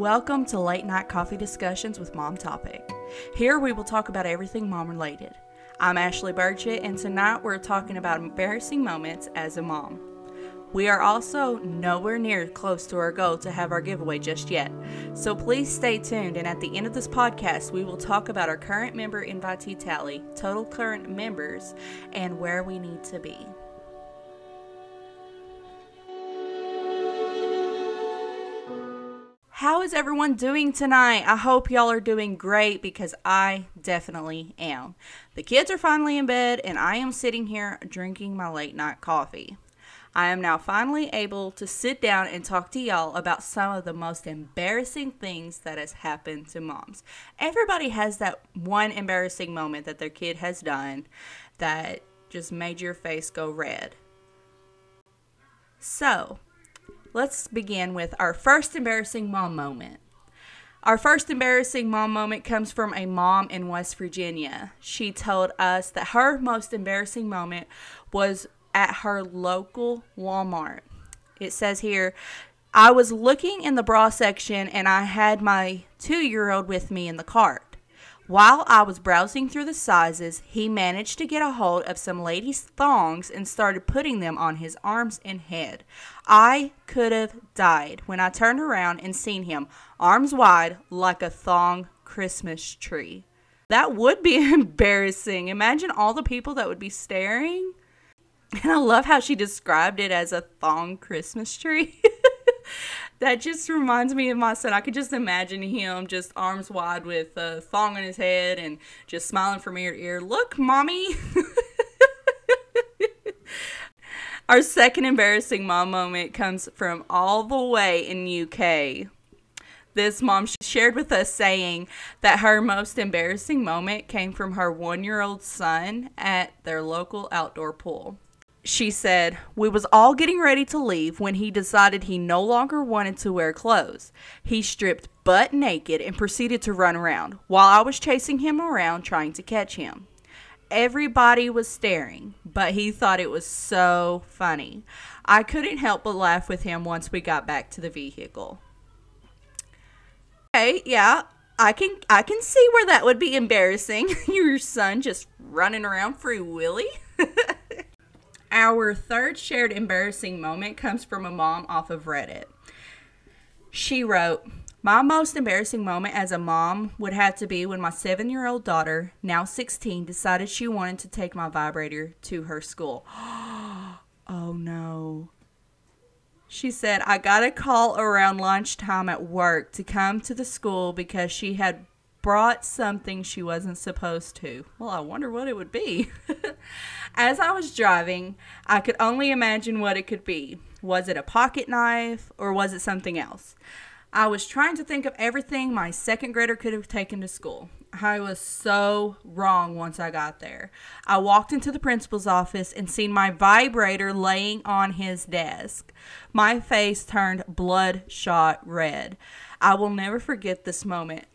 Welcome to Late Night Coffee Discussions with Mom Topic. Here we will talk about everything mom related. I'm Ashley Burchett, and tonight we're talking about embarrassing moments as a mom. We are also nowhere near close to our goal to have our giveaway just yet, so please stay tuned. And at the end of this podcast, we will talk about our current member invitee tally, total current members, and where we need to be. How is everyone doing tonight? I hope y'all are doing great because I definitely am. The kids are finally in bed and I am sitting here drinking my late night coffee. I am now finally able to sit down and talk to y'all about some of the most embarrassing things that has happened to moms. Everybody has that one embarrassing moment that their kid has done that just made your face go red. So, let's begin with our first embarrassing mom moment. Our first embarrassing mom moment comes from a mom in West Virginia. She told us that her most embarrassing moment was at her local Walmart. It says here, I was looking in the bra section and I had my two year old with me in the cart. While I was browsing through the sizes, he managed to get a hold of some ladies' thongs and started putting them on his arms and head. I could have died when I turned around and seen him, arms wide, like a thong Christmas tree. That would be embarrassing. Imagine all the people that would be staring. And I love how she described it as a thong Christmas tree. that just reminds me of my son. I could just imagine him just arms wide with a thong on his head and just smiling from ear to ear. Look, mommy. Our second embarrassing mom moment comes from all the way in UK. This mom shared with us saying that her most embarrassing moment came from her one year old son at their local outdoor pool she said, We was all getting ready to leave when he decided he no longer wanted to wear clothes. He stripped butt naked and proceeded to run around while I was chasing him around trying to catch him. Everybody was staring, but he thought it was so funny. I couldn't help but laugh with him once we got back to the vehicle. Okay, yeah, I can I can see where that would be embarrassing. Your son just running around free willy. Our third shared embarrassing moment comes from a mom off of Reddit. She wrote, My most embarrassing moment as a mom would have to be when my seven year old daughter, now 16, decided she wanted to take my vibrator to her school. oh no. She said, I got a call around lunchtime at work to come to the school because she had brought something she wasn't supposed to. Well, I wonder what it would be. As I was driving, I could only imagine what it could be. Was it a pocket knife or was it something else? I was trying to think of everything my second grader could have taken to school. I was so wrong once I got there. I walked into the principal's office and seen my vibrator laying on his desk. My face turned bloodshot red. I will never forget this moment.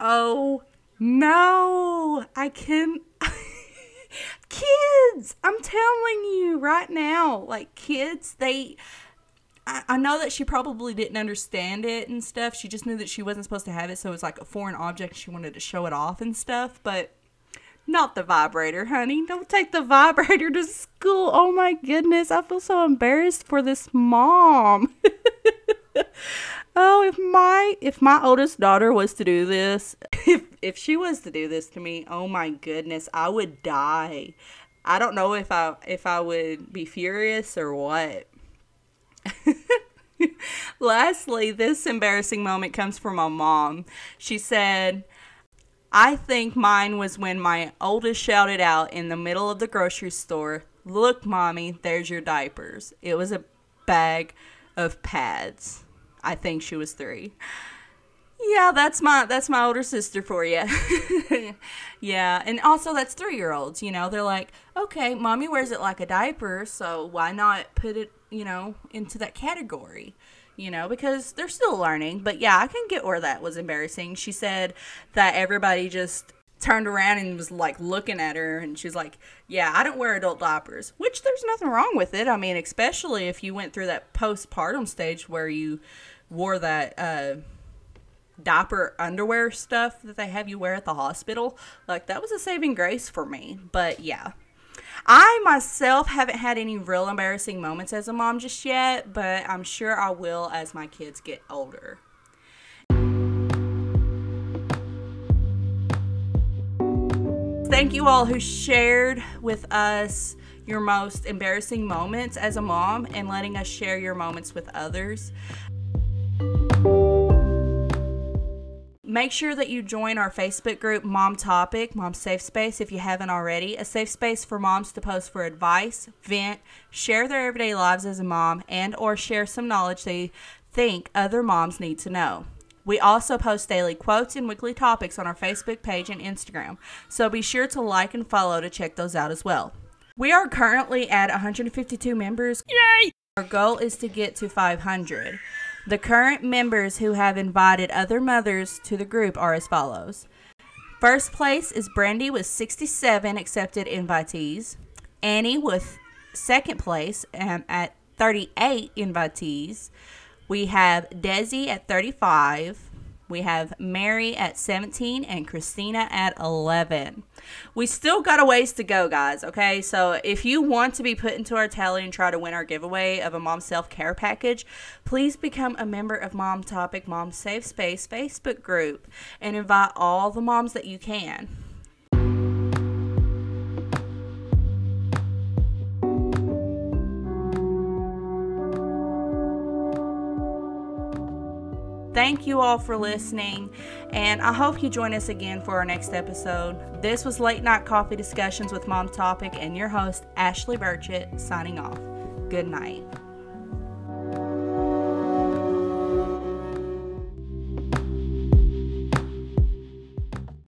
Oh no, I can. kids, I'm telling you right now, like kids, they. I, I know that she probably didn't understand it and stuff. She just knew that she wasn't supposed to have it, so it was like a foreign object. She wanted to show it off and stuff, but not the vibrator, honey. Don't take the vibrator to school. Oh my goodness, I feel so embarrassed for this mom. oh, if my if my oldest daughter was to do this, if if she was to do this to me, oh my goodness, I would die. I don't know if I if I would be furious or what. Lastly, this embarrassing moment comes from my mom. She said, I think mine was when my oldest shouted out in the middle of the grocery store, Look, mommy, there's your diapers. It was a bag of pads. I think she was three. Yeah, that's my that's my older sister for you. yeah, and also that's three year olds. You know, they're like, okay, mommy wears it like a diaper, so why not put it, you know, into that category? You know, because they're still learning. But yeah, I can get where that was embarrassing. She said that everybody just turned around and was like looking at her and she's like yeah i don't wear adult diapers which there's nothing wrong with it i mean especially if you went through that postpartum stage where you wore that uh diaper underwear stuff that they have you wear at the hospital. Like that was a saving grace for me. But yeah. I myself haven't had any real embarrassing moments as a mom just yet, but I'm sure I will as my kids get older. Thank you all who shared with us your most embarrassing moments as a mom and letting us share your moments with others. Make sure that you join our Facebook group, Mom Topic, Mom Safe Space, if you haven't already. A safe space for moms to post for advice, vent, share their everyday lives as a mom, and or share some knowledge they think other moms need to know. We also post daily quotes and weekly topics on our Facebook page and Instagram, so be sure to like and follow to check those out as well. We are currently at 152 members. Yay! Our goal is to get to 500. The current members who have invited other mothers to the group are as follows. First place is Brandy with 67 accepted invitees. Annie with second place um, at 38 invitees. We have Desi at 35. We have Mary at 17 and Christina at 11. We still got a ways to go, guys, okay? So if you want to be put into our tally and try to win our giveaway of a mom self care package, please become a member of Mom Topic Mom Safe Space Facebook group and invite all the moms that you can. Thank you all for listening, and I hope you join us again for our next episode. This was Late Night Coffee Discussions with Mom Topic and your host, Ashley Burchett, signing off. Good night.